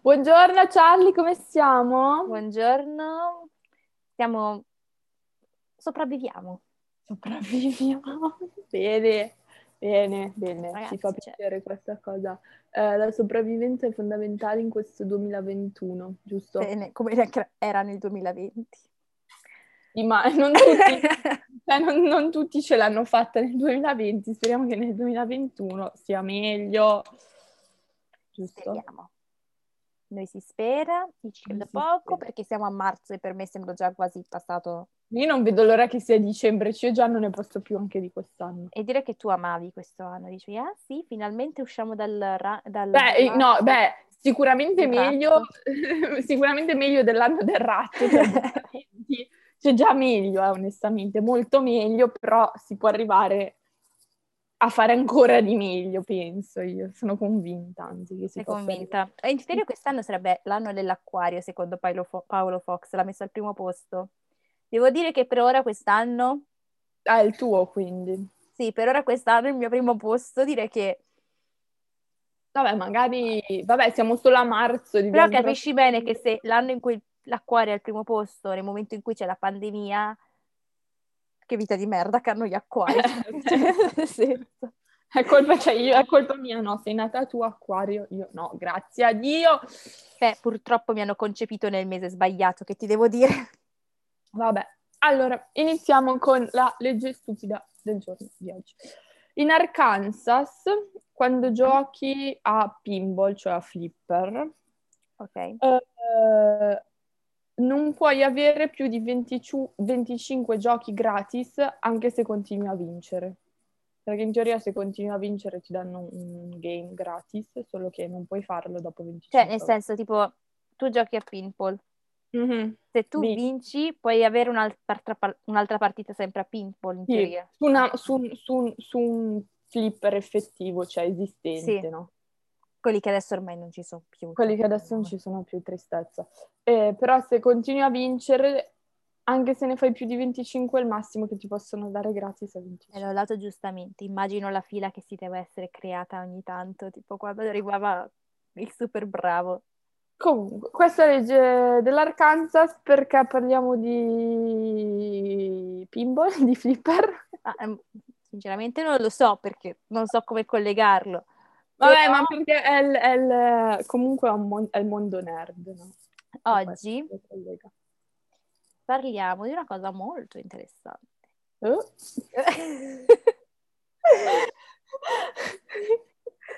Buongiorno Charlie, come stiamo? Buongiorno, stiamo... sopravviviamo. Sopravviviamo. Bene, bene, bene, Ragazzi, ci fa cioè- piacere questa cosa. Eh, la sopravvivenza è fondamentale in questo 2021, giusto? Bene, come era nel 2020. Sì, ma non tutti, cioè, non, non tutti ce l'hanno fatta nel 2020, speriamo che nel 2021 sia meglio, giusto? Speriamo. Noi si spera, ci credo Si poco spera. perché siamo a marzo e per me sembra già quasi passato. Io non vedo l'ora che sia dicembre, cioè io già non ne posso più anche di quest'anno. E dire che tu amavi questo anno, dici, ah sì, finalmente usciamo dal... ra- dal Beh, eh, no, beh, sicuramente meglio, sicuramente meglio dell'anno del ratto, del 2020. Cioè già meglio, eh, onestamente, molto meglio, però si può arrivare a fare ancora di meglio, penso io. Sono convinta, anzi, che si Sei convinta? E in teoria quest'anno sarebbe l'anno dell'acquario, secondo Paolo, Fo- Paolo Fox, l'ha messo al primo posto. Devo dire che per ora quest'anno. Ah, è il tuo, quindi. sì, per ora quest'anno il mio primo posto direi che Vabbè, magari... Vabbè, siamo solo a marzo. Però capisci bene che se l'anno in cui l'acquario è al primo posto, nel momento in cui c'è la pandemia, che vita di merda che hanno gli acquari. Senso. È colpa, cioè, io, è colpa mia, no? Sei nata tu, acquario. Io no, grazie a Dio. Beh, purtroppo mi hanno concepito nel mese sbagliato, che ti devo dire. Vabbè, allora iniziamo con la legge stupida del giorno di oggi. In Arkansas, quando giochi a pinball, cioè a flipper, Ok. eh, non puoi avere più di 20 25 giochi gratis anche se continui a vincere. Perché in teoria se continui a vincere ti danno un game gratis, solo che non puoi farlo dopo 25 Cioè, nel senso, tipo, tu giochi a pinball. Mhm. Se tu Sì. vinci, puoi avere un'altra, un'altra partita sempre a pinball, in Sì, teoria. su, una- su un- su su un flipper effettivo, cioè esistente, Sì. no? Quelli che adesso ormai non ci sono più. Quelli che adesso non ci sono più, tristezza. Eh, però se continui a vincere, anche se ne fai più di 25, è il massimo che ti possono dare gratis E 25. l'ho dato giustamente. Immagino la fila che si deve essere creata ogni tanto, tipo quando arrivava il super bravo. Comunque, questa legge dell'Arkansas perché parliamo di pinball, di flipper. Ah, ehm, sinceramente non lo so perché non so come collegarlo. Vabbè, ma perché è il, è il- comunque è, mon- è il mondo nerd, no? oggi parliamo di una cosa molto interessante. Eh?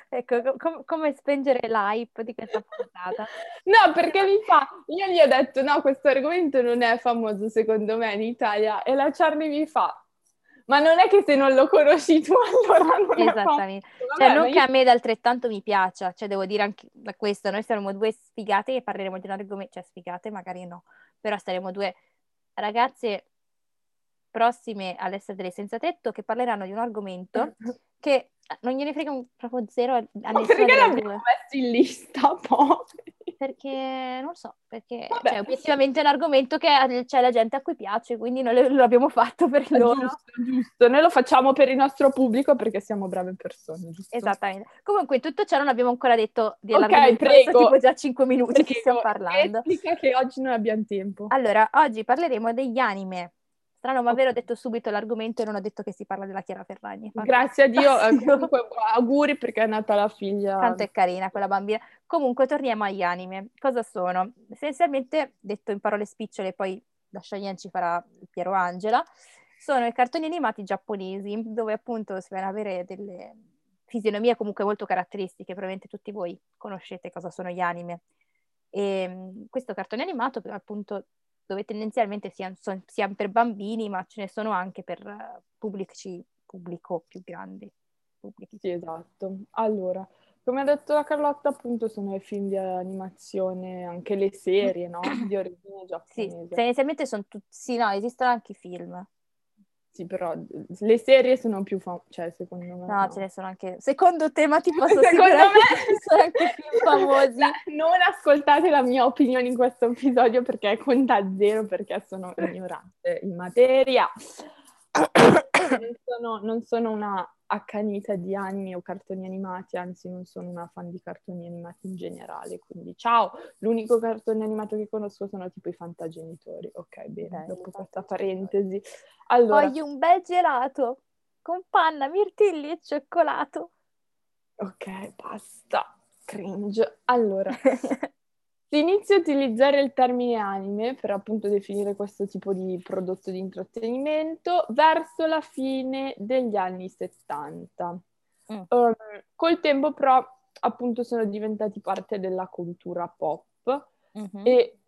Ecco, co- com- come spengere l'hype di questa puntata. No, perché mi fa, io gli ho detto no, questo argomento non è famoso secondo me in Italia e la Charlie mi fa, ma non è che se non lo conosci tu allora non è Esattamente. Cioè, Vabbè, non ma che io- a me d'altrettanto mi piaccia, cioè devo dire anche da questo, noi saremo due sfigate che parleremo di un argomento, cioè sfigate magari no, però saremo due ragazze prossime all'essere delle senza tetto che parleranno di un argomento che non gliene frega un- proprio zero a, a Ma perché l'abbiamo messo in lista poi? Perché non so, perché Vabbè. cioè, obiettivamente è un argomento che a- c'è la gente a cui piace, quindi noi lo, abbiamo fatto per loro. Giusto, giusto, noi lo facciamo per il nostro pubblico perché siamo brave persone, giusto? Esattamente. Comunque, in tutto ciò non abbiamo ancora detto Ok, dell'argomento, prego. tipo già 5 minuti che Prego, stiamo parlando. Esplica che oggi non abbiamo tempo. Allora, oggi parleremo degli anime. Strano, ma vero, ho detto subito l'argomento e non ho detto che si parla della Chiara Ferragni. Grazie a Dio, eh, comunque auguri perché è nata la figlia. Tanto è carina quella bambina. Comunque, torniamo agli anime. Cosa sono? Essenzialmente, detto in parole spicciole, poi la Cheyenne ci farà il Piero Angela, sono i cartoni animati giapponesi, dove appunto si vanno ad avere delle fisionomie comunque molto caratteristiche. Probabilmente tutti voi conoscete cosa sono gli anime. E mh, questo cartone animato, appunto, dove tendenzialmente siano, son- siano per bambini, ma ce ne sono anche per eh, pubblici, pubblico più grande. Pubblici. Sì, esatto. Allora, come ha detto la Carlotta, appunto sono i film di animazione, anche le serie, no? Di origine Sì, giapponese. tendenzialmente sono tutti, sì, no, esistono anche i film. Sì, però le serie sono più famose, cioè secondo me No, ce ne sono anche. Secondo te, ma ti posso Secondo me sono anche film famosi. Non ascoltate la mia opinione in questo episodio perché conta zero perché sono ignorante in materia. non, sono, non sono una accanita di anime o cartoni animati, anzi non sono una fan di cartoni animati in generale, quindi ciao, l'unico cartone animato che conosco sono tipo i Fantagenitori. Ok, bene, Bello, dopo questa parentesi. Allora... Voglio un bel gelato con panna, mirtilli e cioccolato. Ok, basta. Cringe. Allora, si inizia a utilizzare il termine anime per appunto definire questo tipo di prodotto di intrattenimento verso la fine degli anni 70. Mm. Um, col tempo però appunto sono diventati parte della cultura pop mm-hmm. e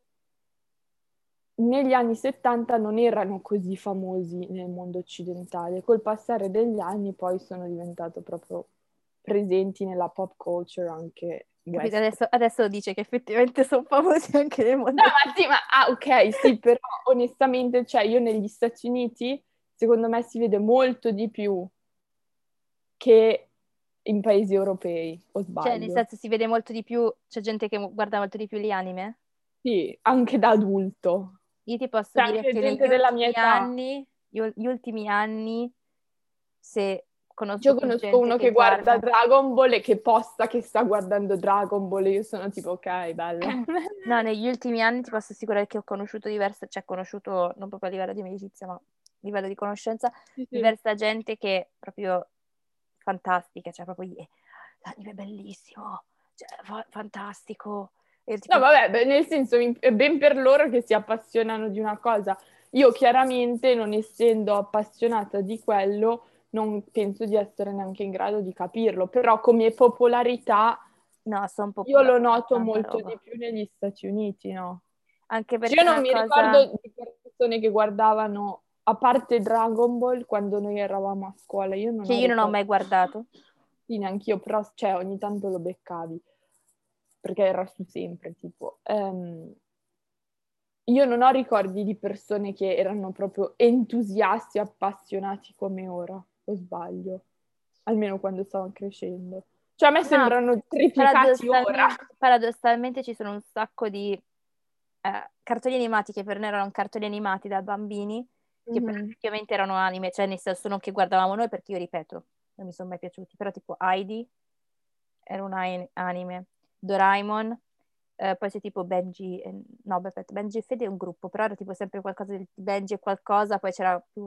negli anni 70 non erano così famosi nel mondo occidentale. Col passare degli anni poi sono diventati proprio presenti nella pop culture anche Adesso, adesso, dice che effettivamente sono famosi anche nel mondo. No, ma sì, ma ah, ok, sì, però onestamente, cioè io negli Stati Uniti, secondo me si vede molto di più che in paesi europei, o sbaglio. Cioè, nel senso si vede molto di più, c'è gente che guarda molto di più gli anime? Sì, anche da adulto. Io ti posso c'è dire che negli ultimi, anni, gli ultimi anni, se Conosco Io conosco uno che, che guarda, guarda Dragon Ball e che posta che sta guardando Dragon Ball e io sono tipo ok, bello. no, negli ultimi anni ti posso assicurare che ho conosciuto diverse, cioè conosciuto non proprio a livello di amicizia, ma a livello di conoscenza, sì, sì. diversa gente che è proprio fantastica, cioè proprio eh, l'anime è bellissimo, cioè, fa- fantastico. Tipo... No, vabbè, nel senso, è ben per loro che si appassionano di una cosa. Io chiaramente, non essendo appassionata di quello, non penso di essere neanche in grado di capirlo, però come popolarità no, sono io lo noto molto roba. di più negli Stati Uniti, no? Anche perché io non mi cosa... ricordo di persone che guardavano, a parte Dragon Ball, quando noi eravamo a scuola, io non Che io non ho mai guardato. Sì, neanche io, però cioè, ogni tanto lo beccavi, perché era su sempre, tipo... Um, io non ho ricordi di persone che erano proprio entusiasti, appassionati come ora o sbaglio? Almeno quando stavo crescendo. Cioè a me no, sembrano triplicati ora. Paradossalmente ci sono un sacco di eh, cartoni animati che per noi erano cartoni animati da bambini, che mm-hmm. effettivamente erano anime, cioè nel senso non che guardavamo noi, perché io ripeto, non mi sono mai piaciuti, però tipo Heidi era un anime, Doraemon, eh, poi c'è tipo Benji, eh, no aspetta, Benji e Fede è un gruppo, però era tipo sempre qualcosa di Benji e qualcosa, poi c'era più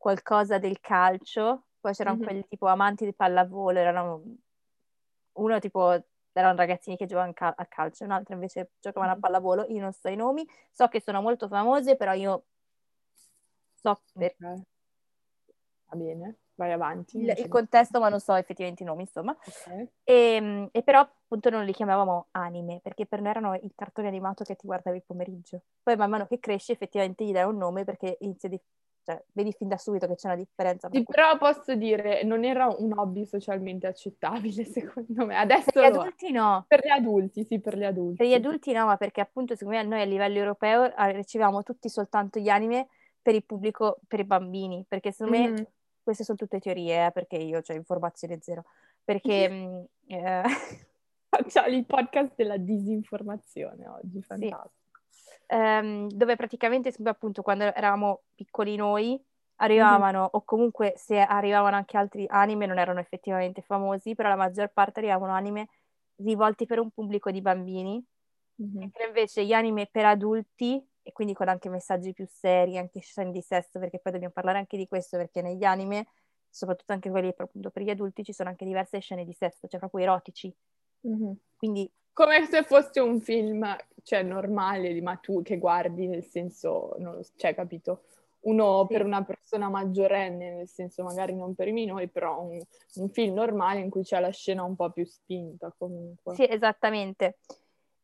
qualcosa del calcio, poi c'erano mm-hmm. quelli tipo amanti di pallavolo, erano uno tipo erano ragazzini che giocavano cal- a calcio, un altro invece giocavano a pallavolo, io non so i nomi, so che sono molto famose, però io so per... Okay. Va bene, vai avanti. Il, il contesto, ma non so effettivamente i nomi, insomma. Okay. E, ehm, e, però appunto non li chiamavamo anime, perché per noi erano il cartone animato che ti guardavi il pomeriggio. Poi man mano che cresci effettivamente gli dai un nome perché inizia a cioè, vedi fin da subito che c'è una differenza. Sì, però posso dire, non era un hobby socialmente accettabile, secondo me. Adesso per gli adulti no. Per gli adulti, sì, per gli adulti. Per gli adulti no, ma perché appunto, secondo me, noi a livello europeo ah, riceviamo tutti soltanto gli anime per il pubblico, per i bambini, perché secondo mm. me queste sono tutte teorie, eh, perché io ho cioè, informazione zero. Perché... Mm, eh... Facciamo il podcast della disinformazione oggi, fantastico. Sì ehm, dove praticamente appunto quando eravamo piccoli noi arrivavano, mm-hmm. o comunque se arrivavano anche altri anime non erano effettivamente famosi, però la maggior parte arrivavano anime rivolti per un pubblico di bambini, mm-hmm. mentre invece gli anime per adulti, e quindi con anche messaggi più seri, anche scene di sesso, perché poi dobbiamo parlare anche di questo, perché negli anime, soprattutto anche quelli appunto per gli adulti, ci sono anche diverse scene di sesso, cioè proprio erotici. Mm-hmm. Quindi come se fosse un film, cioè, normale, ma tu che guardi, nel senso, non lo, cioè, capito? Uno sì. per una persona maggiorenne, nel senso magari non per i minori, però un, un, film normale in cui c'è la scena un po' più spinta comunque. Sì, esattamente.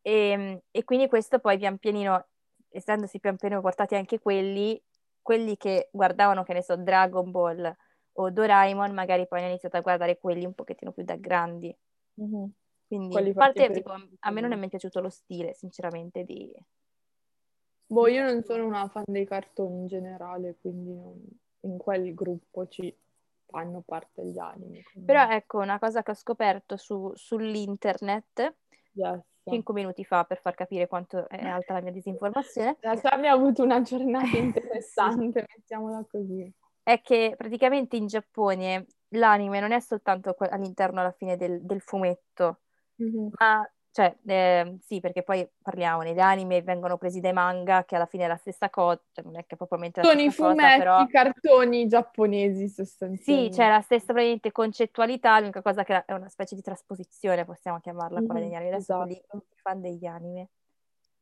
E, ehm, e quindi questo poi pian pianino, essendosi pian pianino portati anche quelli, quelli che guardavano, che ne so, Dragon Ball o Doraemon, magari poi hanno iniziato a guardare quelli un pochettino più da grandi. Mm-hmm. Quindi, a parte, tipo, a me non è mai piaciuto lo stile, sinceramente, di... Boh, io non sono una fan dei cartoni in generale, quindi non... in quel gruppo ci fanno parte gli anime. Quindi... Però ecco, una cosa che ho scoperto su, sull'internet, yes. 5 minuti fa, per far capire quanto è alta la mia disinformazione. La Sami ha avuto una giornata interessante, mettiamola così. È che praticamente in Giappone l'anime non è soltanto all'interno alla fine del, del fumetto, Mhm. ma cioè, eh, sì, perché poi parliamo, gli anime vengono presi dai manga, che alla fine è la stessa cosa, cioè non è che propriamente Sono i fumetti, però i cartoni giapponesi sì, sostanzialmente. c'è la stessa praticamente concettualità, l'unica cosa che è una specie di trasposizione, possiamo chiamarla quella Mhm, degli anime. Adesso esatto. i fan degli anime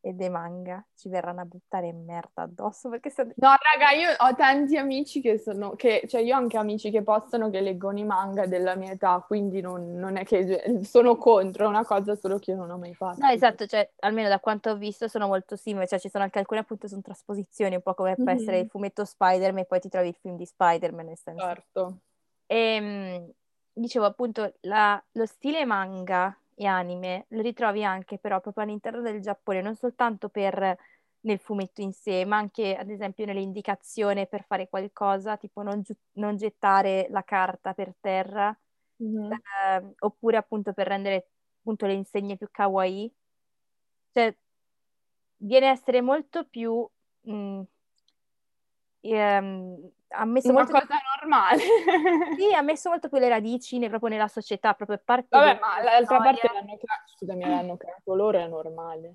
e dei manga ci verranno a buttare merda addosso perché sono... No, raga, io ho tanti amici che sono, che, cioè io ho anche amici che postano che leggono i manga della mia età, quindi non, non è che sono contro, è una cosa solo che io non ho mai fatto. No, esatto, cioè, almeno da quanto ho visto sono molto simili, cioè ci sono anche alcune appunto sono trasposizioni, un po' come può Mhm. essere il fumetto Spider-Man e poi ti trovi il film di Spider-Man, nel senso. Certo. E, dicevo appunto, la- lo stile manga e anime lo ritrovi anche però proprio all'interno del Giappone, non soltanto per nel fumetto in sé, ma anche ad esempio nelle indicazioni per fare qualcosa, tipo non, giu- non gettare la carta per terra, Mhm. eh, oppure appunto per rendere appunto le insegne più kawaii. Cioè, viene a essere molto più... mh, ehm, ha messo Una molto più- cosa normale. Sì, ha messo molto più le radici ne- proprio nella società, proprio parte Vabbè, ma l'altra storia. parte l'hanno creato, scusami, l'hanno creato loro, è normale.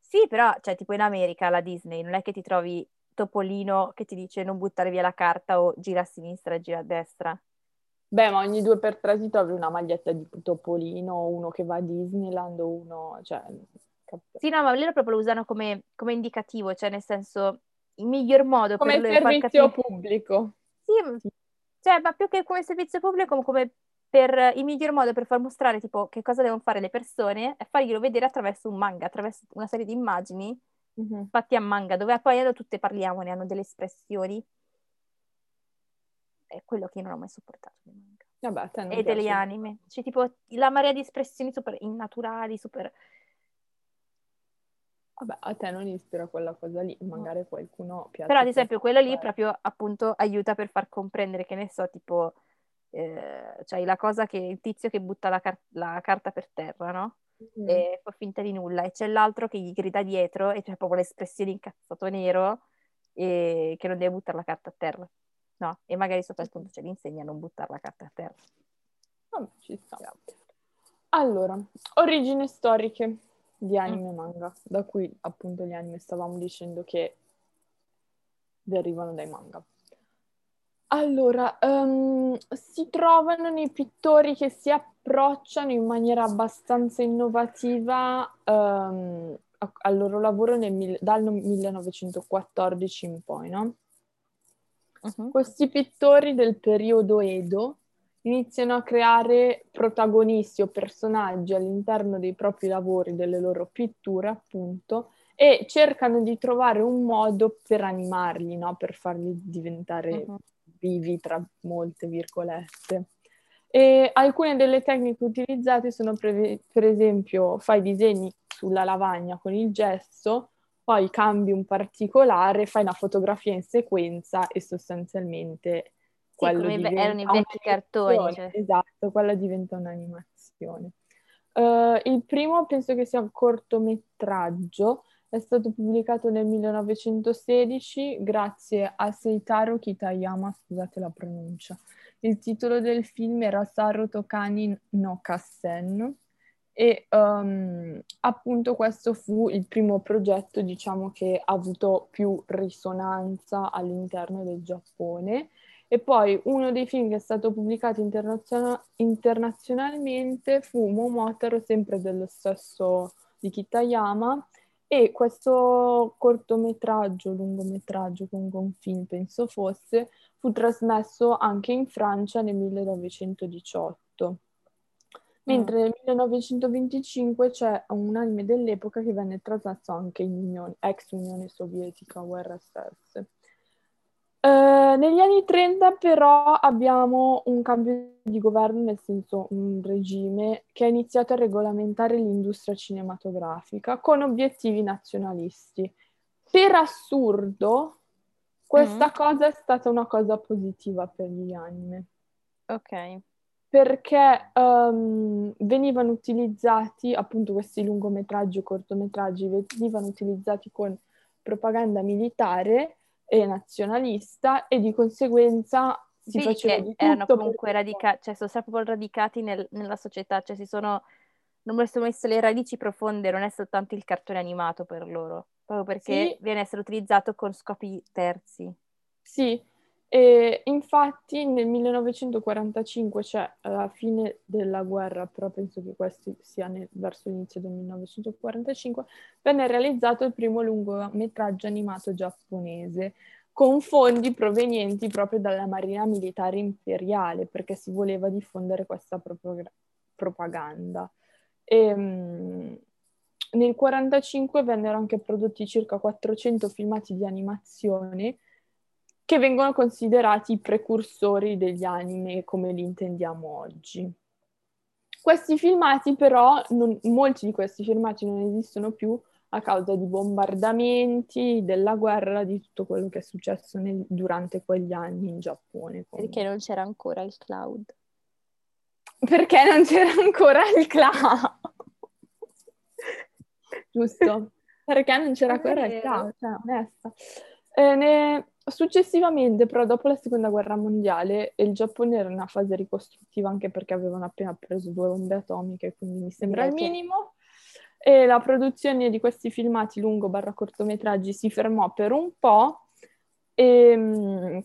Sì, però, cioè, tipo in America, la Disney, non è che ti trovi Topolino che ti dice non buttare via la carta o gira a sinistra e gira a destra. Beh, ma ogni due per tre ti trovi una maglietta di Topolino, uno che va a Disneyland uno, cioè, Sì, no, ma loro proprio lo usano come, come indicativo, cioè nel senso, il miglior modo come per far servizio capire... pubblico. Sì, cioè, ma più che come servizio pubblico, come per il miglior modo per far mostrare tipo che cosa devono fare le persone è farglielo vedere attraverso un manga, attraverso una serie di immagini Mhm. fatti a manga, dove poi hanno tutte parliamo, ne hanno delle espressioni. È quello che io non ho mai sopportato nei manga. Vabbè, E degli piace. anime. C'è tipo la marea di espressioni super innaturali, super... Vabbè, a te non ispira quella cosa lì, magari qualcuno piace. Però ad esempio quello lì proprio appunto aiuta per far comprendere, che ne so, tipo... Eh, cioè la cosa che il tizio che butta la, car- la carta per terra, no? mm. E fa finta di nulla. E c'è l'altro che gli grida dietro e c'è proprio l'espressione incazzato nero e che non deve buttare la carta a terra. No, e magari sotto il punto ce li insegna a non buttare la carta a terra. Vabbè, ci sta. Allora, origini storiche di anime e manga, da cui appunto gli anime stavamo dicendo che derivano dai manga. Allora, ehm, si trovano nei pittori che si approcciano in maniera abbastanza innovativa a- al loro lavoro nel dal no- 1914 in poi, no? Mhm. Questi pittori del periodo Edo iniziano a creare protagonisti o personaggi all'interno dei propri lavori, delle loro pitture, appunto, e cercano di trovare un modo per animarli, no? Per farli diventare Mhm. vivi, tra molte virgolette. E alcune delle tecniche utilizzate sono pre- per esempio fai disegni sulla lavagna con il gesso, poi cambi un particolare, fai una fotografia in sequenza e sostanzialmente quello come diventa erano i vecchi cartoni, cioè. Esatto, quella diventa un'animazione. Eh, il primo penso che sia un cortometraggio, è stato pubblicato nel 1916 grazie a Seitaro Kitayama, scusate la pronuncia. Il titolo del film era Saru Tokani no Kassen e ehm, appunto questo fu il primo progetto, diciamo, che ha avuto più risonanza all'interno del Giappone. E poi uno dei film che è stato pubblicato internaziona- internazionalmente fu Momotaro, sempre dello stesso di Kitayama, e questo cortometraggio, lungometraggio, comunque un film penso fosse, fu trasmesso anche in Francia nel 1918. Mentre nel 1925 c'è un anime dell'epoca che venne trasmesso anche in Unione- ex Unione Sovietica, URSS. Eh, negli anni 30 però abbiamo un cambio di governo, nel senso un regime che ha iniziato a regolamentare l'industria cinematografica con obiettivi nazionalisti. Per assurdo, questa Mm. cosa è stata una cosa positiva per gli anime Ok. perché ehm, venivano utilizzati, appunto questi lungometraggi o cortometraggi, venivano utilizzati con propaganda militare e nazionalista e di conseguenza si Sì, faceva di erano tutto comunque per- radicati, cioè sono sempre proprio radicati nel- nella società, cioè si sono, non sono messe le radici profonde, non è soltanto il cartone animato per loro, proprio perché Sì, viene a essere utilizzato con scopi terzi. Sì, e infatti nel 1945, cioè alla fine della guerra, però penso che questo sia nel- verso l'inizio del 1945, venne realizzato il primo lungometraggio animato giapponese con fondi provenienti proprio dalla Marina Militare Imperiale, perché si voleva diffondere questa proprio- propaganda. E, mm, nel 1945 vennero anche prodotti circa 400 filmati di animazione che vengono considerati i precursori degli anime come li intendiamo oggi. Questi filmati però, non- molti di questi filmati non esistono più a causa di bombardamenti, della guerra, di tutto quello che è successo nel- durante quegli anni in Giappone. Perché comunque. non c'era ancora il cloud. Perché non c'era ancora il cloud. Giusto? Perché non c'era ancora il cloud, cioè, onesta. Eh, ne- Successivamente, però, dopo la seconda guerra mondiale, il Giappone era in una fase ricostruttiva anche perché avevano appena preso due bombe atomiche, quindi mi sembra il minimo. E la produzione di questi filmati lungo barra cortometraggi si fermò per un po'. E, mm,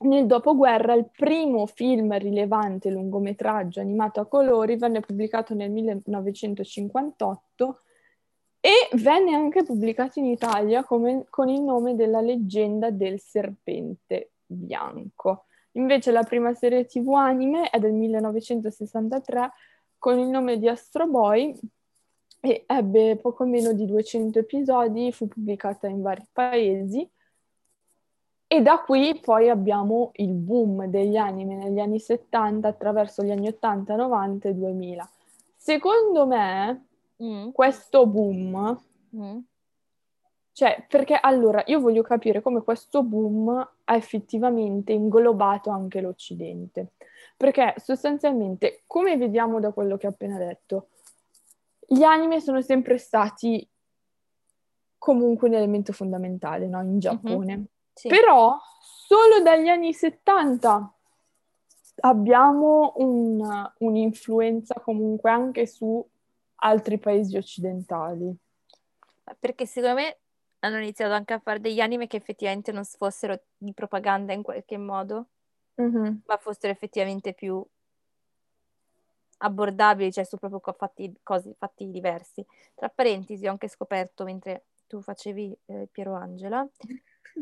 nel dopoguerra il primo film rilevante lungometraggio animato a colori venne pubblicato nel 1958 e venne anche pubblicato in Italia come- con il nome della leggenda del serpente bianco. Invece la prima serie TV anime è del 1963 con il nome di Astro Boy e ebbe poco meno di 200 episodi, fu pubblicata in vari paesi e da qui poi abbiamo il boom degli anime negli anni 70 attraverso gli anni 80, 90 e 2000. Secondo me Mm, questo boom, mm. cioè perché allora io voglio capire come questo boom ha effettivamente inglobato anche l'Occidente, perché sostanzialmente, come vediamo da quello che ho appena detto, gli anime sono sempre stati comunque un elemento fondamentale, no? In Giappone. Sì. Però solo dagli anni 70 abbiamo un- un'influenza comunque anche su altri paesi occidentali. Perché secondo me hanno iniziato anche a fare degli anime che effettivamente non fossero di propaganda in qualche modo, Mhm. ma fossero effettivamente più abbordabili, cioè su proprio fatti, cose, fatti diversi. Tra parentesi, ho anche scoperto mentre tu facevi eh, Piero Angela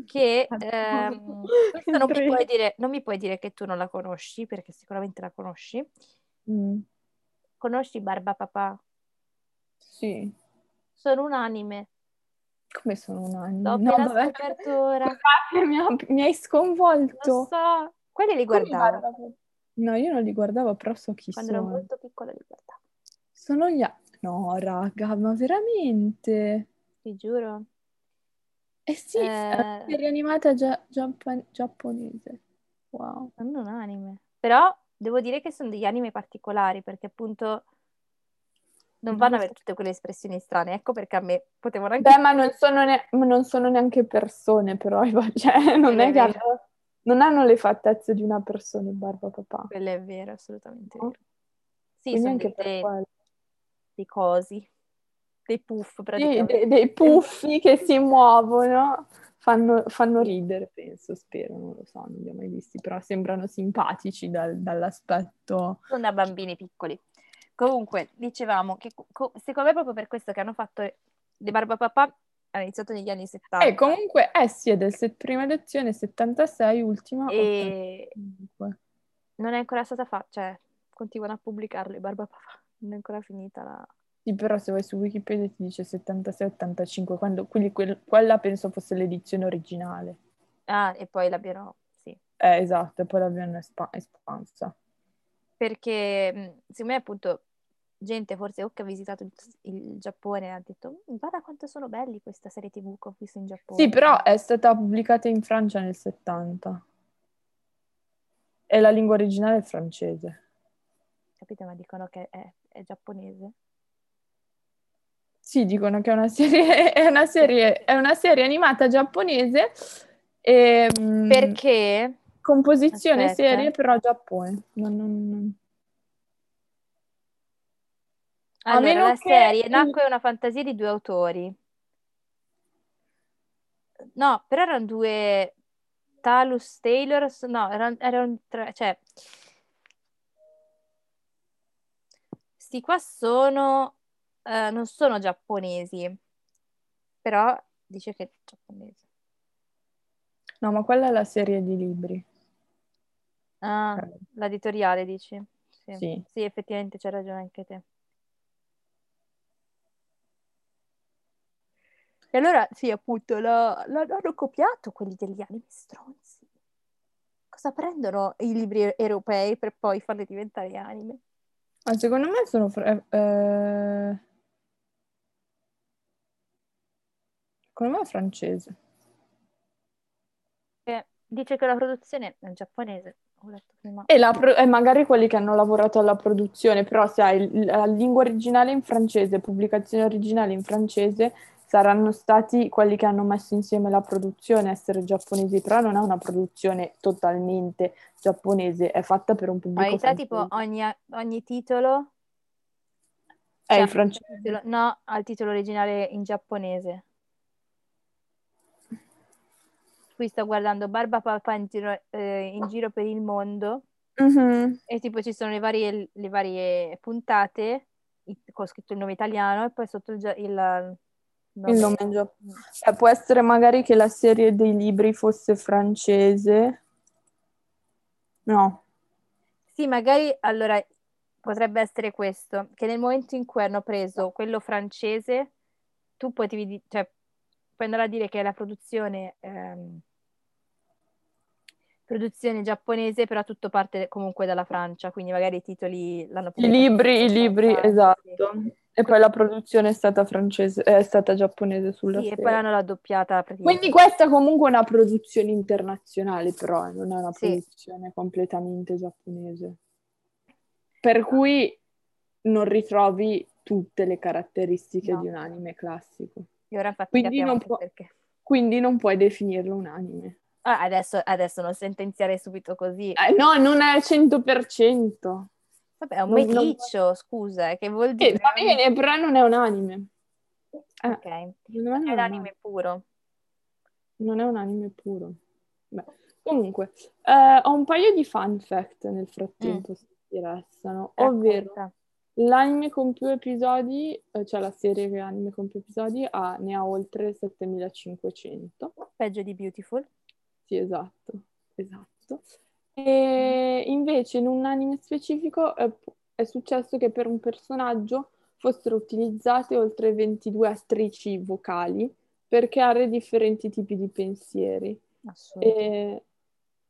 che ehm, non mi, puoi dire, non mi puoi dire che tu non la conosci, perché sicuramente la conosci. Mm, Conosci Barba Papà? Sì, Sono un anime. come sono un anno? L'ho No, vabbè. scoperto ora. Mi, ha- mi hai Lo sconvolto. so. Quelli li guardavo. guardavo? No, io non li guardavo, però so chi Quando ero sono. molto piccola li guardavo. Sono gli... No, raga, ma veramente? Ti giuro. Eh sì, è una Eh. serie animata gia- giappa- giapponese. Wow. Sono un anime. Però devo dire che sono degli anime particolari perché appunto non vanno ad avere tutte quelle espressioni strane. Ecco perché a me potevano anche... Beh, ma non sono, ne- non sono neanche persone, però, cioè, non è è hanno, non hanno le fattezze di una persona in barba papà. Quello è vero, assolutamente No? vero. Sì, Quindi sono anche dei, per dei- cosi, dei puff Sì, praticamente. dei, dei puffi che si muovono, fanno, fanno ridere, penso, spero, non lo so, non li ho mai visti, però sembrano simpatici dal- dall'aspetto. Sono da bambini piccoli. Comunque, dicevamo che co- secondo me è proprio per questo che hanno fatto le Barbapapà hanno iniziato negli anni 70 E comunque, eh sì, è del set- prima edizione 76, ultima e 85. non è ancora stata fatta, cioè continuano a pubblicarle i Barbapapà, non è ancora finita la... Sì, però se vai su Wikipedia ti dice 76-85, quando, quindi quel- quella penso fosse l'edizione originale. Ah, e poi l'abbiano, sì, Eh, esatto, e poi l'abbiano espa- espansa. perché secondo me appunto gente forse o che ha visitato il, il Giappone ha detto "Mm, guarda quanto sono belli questa serie tv che ho visto in Giappone. Sì, però è stata pubblicata in Francia nel 70. E la lingua originale è francese. Capite? Ma dicono che è, è giapponese. Sì, dicono che è una serie, è una serie, è una serie animata giapponese. E, mm, Perché? Composizione Aspetta. serie, però Giappone. Non- non- non- Allora, la che- serie nacque una fantasia di due autori. No, però erano due Talus Taylor, no, erano, erano tre, cioè sti qua sono eh, non sono giapponesi, però dice che è giapponese. No, ma quella è la serie di libri. Ah, Ok. l'editoriale dici? Sì. Sì. Sì, effettivamente c'hai ragione anche te. E allora, sì, appunto, lo- lo- hanno copiato quelli degli anime stronzi. Cosa prendono i libri europei per poi farli diventare anime? Ma secondo me sono... fr- eh, eh, Secondo me è francese. Eh, dice che la produzione è giapponese, ho letto prima. E, la pro- e magari quelli che hanno lavorato alla produzione, però se hai la lingua originale in francese, pubblicazione originale in francese, saranno stati quelli che hanno messo insieme la produzione essere giapponesi, però non è una produzione totalmente giapponese, è fatta per un pubblico Ma in realtà, tipo ogni, ogni titolo, È cioè, il francese. titolo- no, ha il titolo originale in giapponese. Qui sto guardando Barba Papà in giro, eh, in giro per il mondo Mhm. e tipo ci sono le varie, le varie puntate con scritto il nome italiano e poi sotto il, il Il nome in Giappone. Eh, può essere magari che la serie dei libri fosse francese. No. Sì, magari allora potrebbe essere questo, che nel momento in cui hanno preso quello francese, tu potevi, cioè, puoi andare a dire che è la produzione, ehm, produzione giapponese, però tutto parte comunque dalla Francia, quindi magari i titoli l'hanno I pubblicati libri, i libri, esatto. E poi la produzione è stata francese, è stata giapponese sulla Sì, e serie. poi l'hanno raddoppiata. Quindi questa comunque è una produzione internazionale, però eh, non è una Sì. produzione completamente giapponese. Per cui non ritrovi tutte le caratteristiche No. di un anime classico. E ora infatti Quindi non perché. Quindi non puoi definirlo un anime. Ah, adesso, adesso non sentenziare subito così. Eh, no, non è al 100%. Vabbè, è un non- non- meticcio, scusa, che vuol Eh, dire? va bene, però non è un anime. Eh, Ok, non non è un l'anime puro. Non è un anime puro. Beh, comunque, eh, ho un paio di fun fact nel frattempo, se ti interessano. Ovvero, Racconta. l'anime con più episodi, eh, cioè la serie che anime con più episodi, ha- ne ha oltre 7500. Peggio di Beautiful. Sì, esatto, esatto. E invece in un anime specifico è, è successo che per un personaggio fossero utilizzate oltre 22 attrici vocali per creare differenti tipi di pensieri. E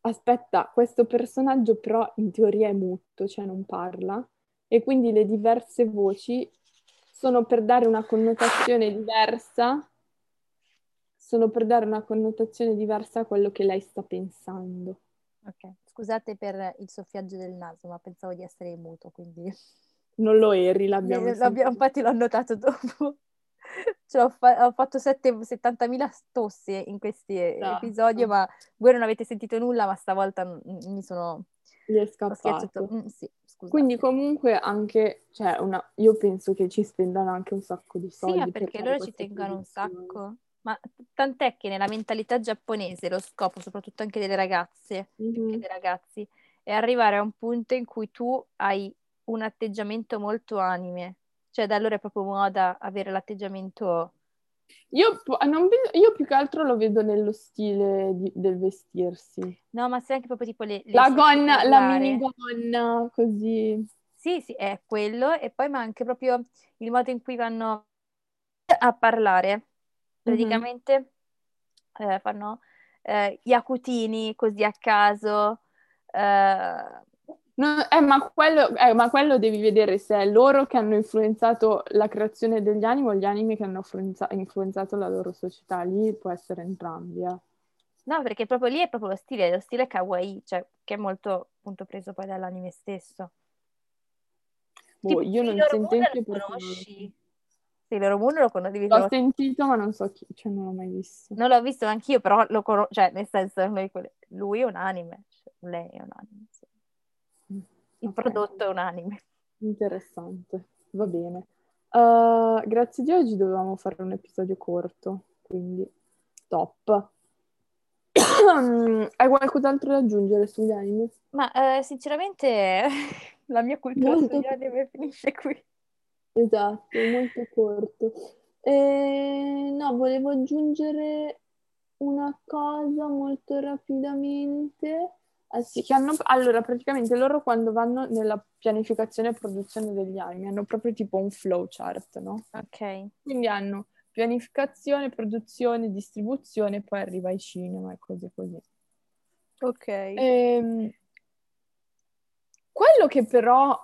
aspetta, questo personaggio però in teoria è muto, cioè non parla, e quindi le diverse voci sono per dare una connotazione diversa, sono per dare una connotazione diversa a quello che lei sta pensando. Ok, scusate per il soffiaggio del naso, ma pensavo di essere muto, quindi... Non lo eri, l'abbiamo l'abbiamo- infatti l'ho notato dopo. Cioè, ho, fa- ho fatto sette- 70.000 tossi in questi Esatto. episodi, ma voi non avete sentito nulla, ma stavolta mi sono... Gli è scappato. Mm, sì. Quindi comunque anche, cioè, una, io penso che ci spendano anche un sacco di Sì, soldi per perché loro ci tengono un sacco. Ma tant'è che nella mentalità giapponese lo scopo, soprattutto anche delle ragazze, Mhm. dei ragazzi, è arrivare a un punto in cui tu hai un atteggiamento molto anime. Cioè, da allora è proprio moda avere l'atteggiamento... Io, non vedo- io più che altro lo vedo nello stile di- del vestirsi. No, ma sai anche proprio tipo le... le La gonna, la minigonna, così. Sì, sì, è quello. E poi ma anche proprio il modo in cui vanno a parlare. Praticamente eh, fanno eh, gli acutini così a caso. eh, No, eh, ma quello, eh, ma quello devi vedere se è loro che hanno influenzato la creazione degli anime o gli anime che hanno influenza- influenzato la loro società. Lì può essere entrambi, eh. No, perché proprio lì è proprio lo stile, lo stile kawaii, cioè che è molto appunto preso poi dall'anime stesso. Boh, Tipo, io non sento lo conosci? Sailor Moon lo devi L'ho sentito, ma non so chi, cioè non l'ho mai visto. Non l'ho visto anch'io, però lo conosco, cioè nel senso, lui è un anime. cioè. lei è un anime. Sì. Il prodotto è un anime. Interessante, va bene. Uh, grazie di oggi dovevamo fare un episodio corto, quindi top. Hai qualcos'altro da aggiungere sugli anime? Ma eh, sinceramente la mia cultura Molto sugli anime finisce qui. Esatto, molto corto. Eh, no, volevo aggiungere una cosa molto rapidamente. Eh sì, che hanno, allora, praticamente loro quando vanno nella pianificazione e produzione degli anime hanno proprio tipo un flowchart, no? Ok. Quindi hanno pianificazione, produzione, distribuzione, poi arriva ai cinema e cose così. Ok. Ehm, quello che però,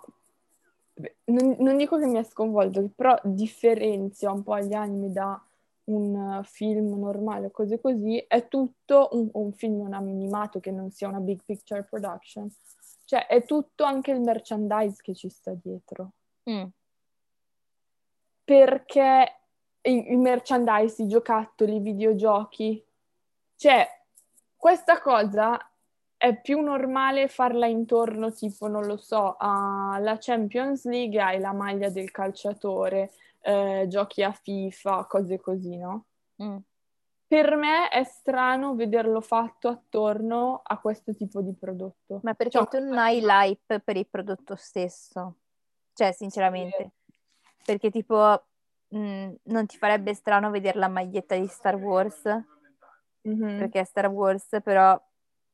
non, non dico che mi ha sconvolto, però differenzia un po' gli anime da un uh, film normale o cose così, è tutto un, un film animato che non sia una big picture production. Cioè è tutto anche il merchandise che ci sta dietro. Mm. Perché il merchandise, i giocattoli, i videogiochi, cioè questa cosa è più normale farla intorno, tipo, non lo so, alla Champions League hai la maglia del calciatore, eh, giochi a FIFA, cose così, no? Mm. Per me è strano vederlo fatto attorno a questo tipo di prodotto. Ma perché Cioè, tu non hai l'hype per il prodotto stesso? Cioè, sinceramente. Perché tipo, mh, non ti farebbe strano vedere la maglietta di Star Wars? Mhm. Perché Star Wars, però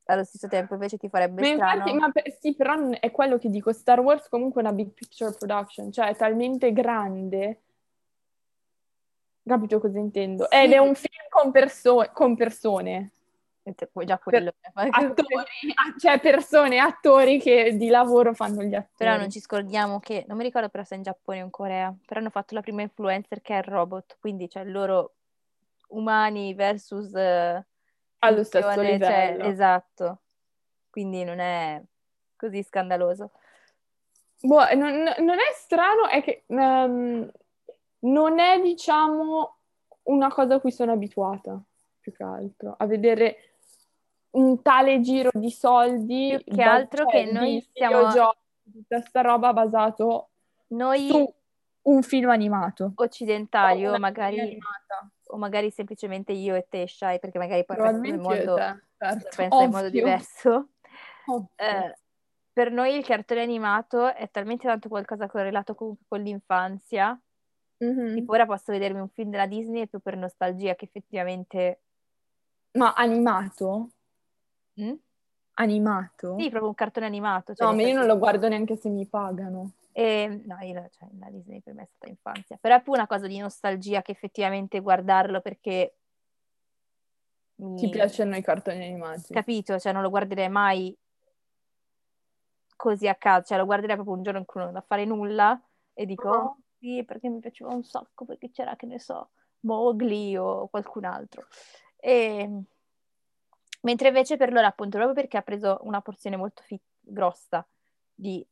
allo stesso tempo invece ti farebbe Ma strano. infatti, ma per- sì, però è quello che dico, Star Wars comunque è una big picture production, cioè è talmente grande, capito cosa intendo? Sì. Ed è un film con, perso- con persone, Già quello. attori, ah, cioè persone, attori che di lavoro fanno gli attori. Però non ci scordiamo che, non mi ricordo però se è in Giappone o in Corea, però hanno fatto la prima influencer che è il robot, quindi cioè loro umani versus eh, Allo stesso cioè, livello. esatto. Quindi non è così scandaloso. Boh, non, non è strano, è che ehm, non è, diciamo, una cosa a cui sono abituata, più che altro, a vedere un tale giro di soldi, Più che altro cioè, che noi di tutta sta roba basato Noi su un film animato. occidentali o magari, animata. O magari semplicemente io e te, Shai, perché magari poi il mondo certo. pensa in modo diverso. Eh, per noi il cartone animato è talmente tanto qualcosa correlato comunque con l'infanzia. Mhm. Tipo ora posso vedermi un film della Disney più per nostalgia che effettivamente... Ma animato? Mm? Animato? Sì, proprio un cartone animato. cioè No, ma io non lo guardo neanche se mi pagano. E, no, io, cioè, la Disney per me è stata infanzia. Però è più una cosa di nostalgia che effettivamente guardarlo perché... mi- Ti piacciono i cartoni animati? Capito? Cioè non lo guarderei mai così a caso, cioè lo guarderei proprio un giorno in cui non ho da fare nulla e dico, Ah. oh sì, perché mi piaceva un sacco, perché c'era, che ne so, Mowgli o qualcun altro. E... Mentre invece per loro, appunto, proprio perché ha preso una porzione molto fi- grossa di,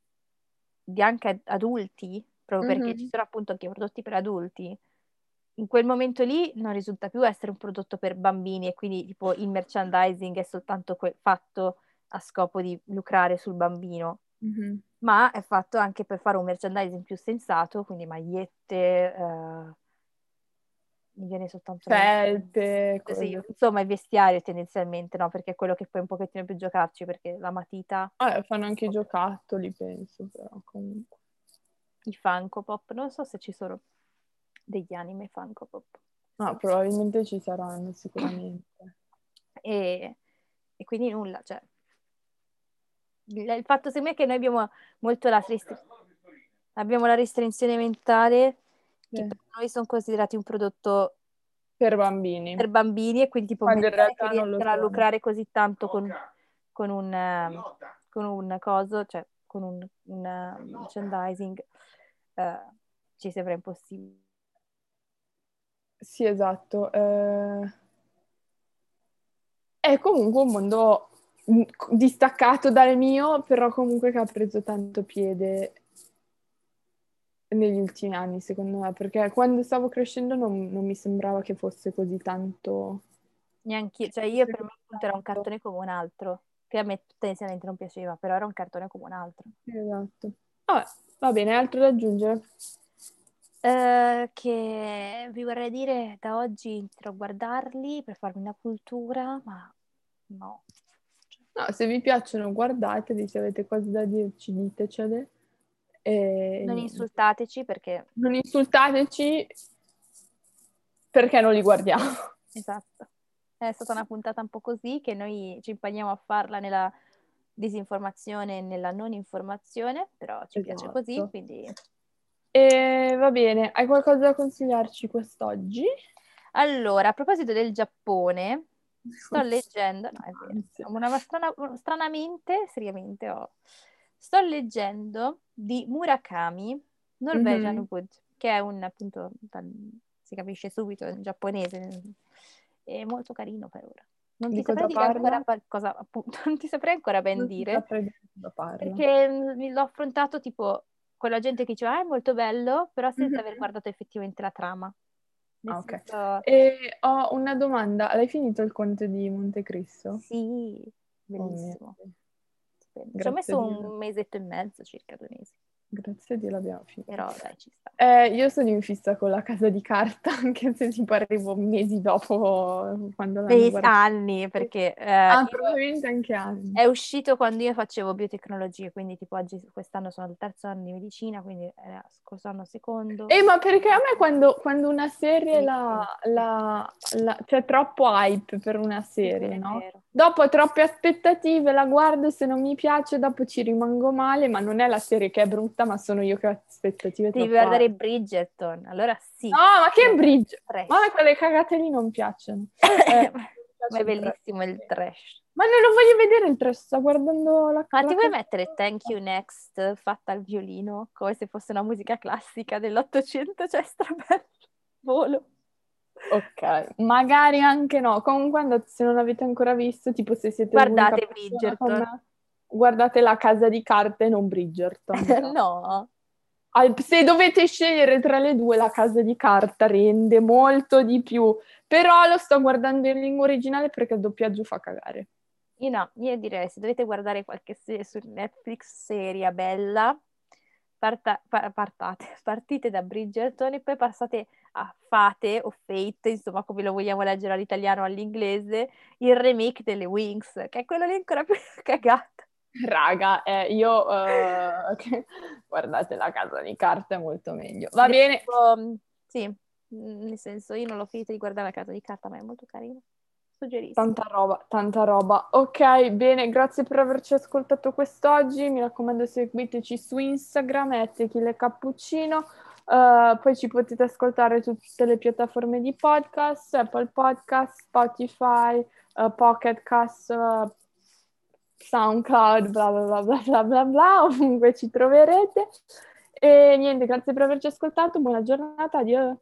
di anche ad- adulti, proprio perché Mhm. ci sono appunto anche prodotti per adulti, in quel momento lì non risulta più essere un prodotto per bambini e quindi tipo il merchandising è soltanto que- fatto a scopo di lucrare sul bambino, Mhm. ma è fatto anche per fare un merchandising più sensato, quindi magliette, eh, mi viene soltanto Felpe, Sì, insomma, il vestiario tendenzialmente, no? Perché è quello che puoi un pochettino più giocarci, perché la matita, Ah, fanno anche i giocattoli, penso, però comunque. i Funko Pop, non so se ci sono degli anime Funko Pop. Ah, probabilmente ci saranno, sicuramente. E, e quindi nulla, cioè. Il, il fatto secondo me è che noi abbiamo molto la, restri- abbiamo la restrizione mentale che per noi sono considerati un prodotto Per bambini. per bambini e quindi tipo Quando in che realtà non lo riescano a lucrare così tanto con, con un, ehm, con un coso, cioè con un, un eh, merchandising, eh, ci sembra impossibile. Sì, esatto. Eh, È comunque un mondo mm, distaccato dal mio, però comunque che ha preso tanto piede negli ultimi anni, secondo me, perché quando stavo crescendo non, non mi sembrava che fosse così tanto... Neanche cioè io per me appunto era un cartone come un altro. che a me tendenzialmente non piaceva, però era un cartone come un altro. Esatto. Vabbè, va bene, altro da aggiungere? Uh, che vi vorrei dire da oggi inizierò a guardarli per farmi una cultura, ma no. No, se vi piacciono guardateli, se avete cose da dirci ditecele. E... Non insultateci perché... Non insultateci perché non li guardiamo. Esatto. È stata una puntata un po' così che noi ci impegniamo a farla nella disinformazione e nella non informazione, però ci esatto. piace così, quindi... E va bene, hai qualcosa da consigliarci quest'oggi? Allora, a proposito del Giappone, sto leggendo, no, è vero, una strana, stranamente, seriamente ho, sto leggendo di Murakami, Norwegian mm-hmm. Wood, che è un appunto, si capisce subito, in giapponese, è molto carino per ora. Non ti saprei ancora qualcosa, appunto, non ti saprei ancora ben non dire, perché l'ho affrontato tipo con la gente che diceva ah, è molto bello, però senza mm-hmm. aver guardato effettivamente la trama. Ah, ok. Senso... E ho una domanda, hai finito il conte di Montecristo? Sì, bellissimo. Oh, Ci ho messo un mesetto e mezzo, circa due mesi. Grazie a Dio l'abbiamo finito. Però dai, ci sta. Eh, io sono in fissa con la casa di carta, anche se tipo arrivo mesi dopo quando l'hanno Beh, anni, perché... Eh, ah, probabilmente anche anni. È uscito quando io facevo biotecnologie, quindi tipo oggi, quest'anno sono al terzo anno di medicina, quindi era scorso anno secondo. Eh, ma perché a me quando, quando una serie sì, la, sì. La, la, C'è troppo hype per una serie, sì, no? Dopo troppe aspettative, la guardo, se non mi piace dopo ci rimango male, ma non è la serie che è brutta ma sono io che ho aspettative Devi guardare alte. Bridgerton, allora sì. No, ma che Bridgerton? Ma quelle cagate lì non piacciono. Eh, ma è bellissimo il trash. Ma non lo voglio vedere il trash, sto guardando la Ma ti vuoi mettere Thank You Next fatta al violino, come se fosse una musica classica dell'Ottocento, cioè strabello, volo. Ok, magari anche no. Comunque, se non l'avete ancora visto, tipo se siete Guardate Bridgerton guardate la casa di carte e non Bridgerton. no. Se dovete scegliere tra le due, la casa di carta rende molto di più. Però lo sto guardando in lingua originale perché il doppiaggio fa cagare. Io no, io direi se dovete guardare qualche serie su Netflix, serie bella, parta, pa- partate, partite da Bridgerton e poi passate a Fate o Fate, insomma come lo vogliamo leggere all'italiano o all'inglese, il remake delle Wings, che è quello lì ancora più cagato. Raga, eh, io uh, guardate la casa di carta è molto meglio. Va Devo, bene. Um, sì, nel senso, io non l'ho finito di guardare la casa di carta, ma è molto carino. Suggerisco. Tanta roba, tanta roba. Ok, bene, grazie per averci ascoltato quest'oggi. Mi raccomando, seguiteci su Instagram, è Techile Cappuccino. Uh, poi ci potete ascoltare su tutte le piattaforme di podcast, Apple Podcast, Spotify, uh, Pocket Cast, uh, SoundCloud, bla bla bla bla bla bla ovunque ci troverete. E niente, grazie per averci ascoltato, buona giornata, addio.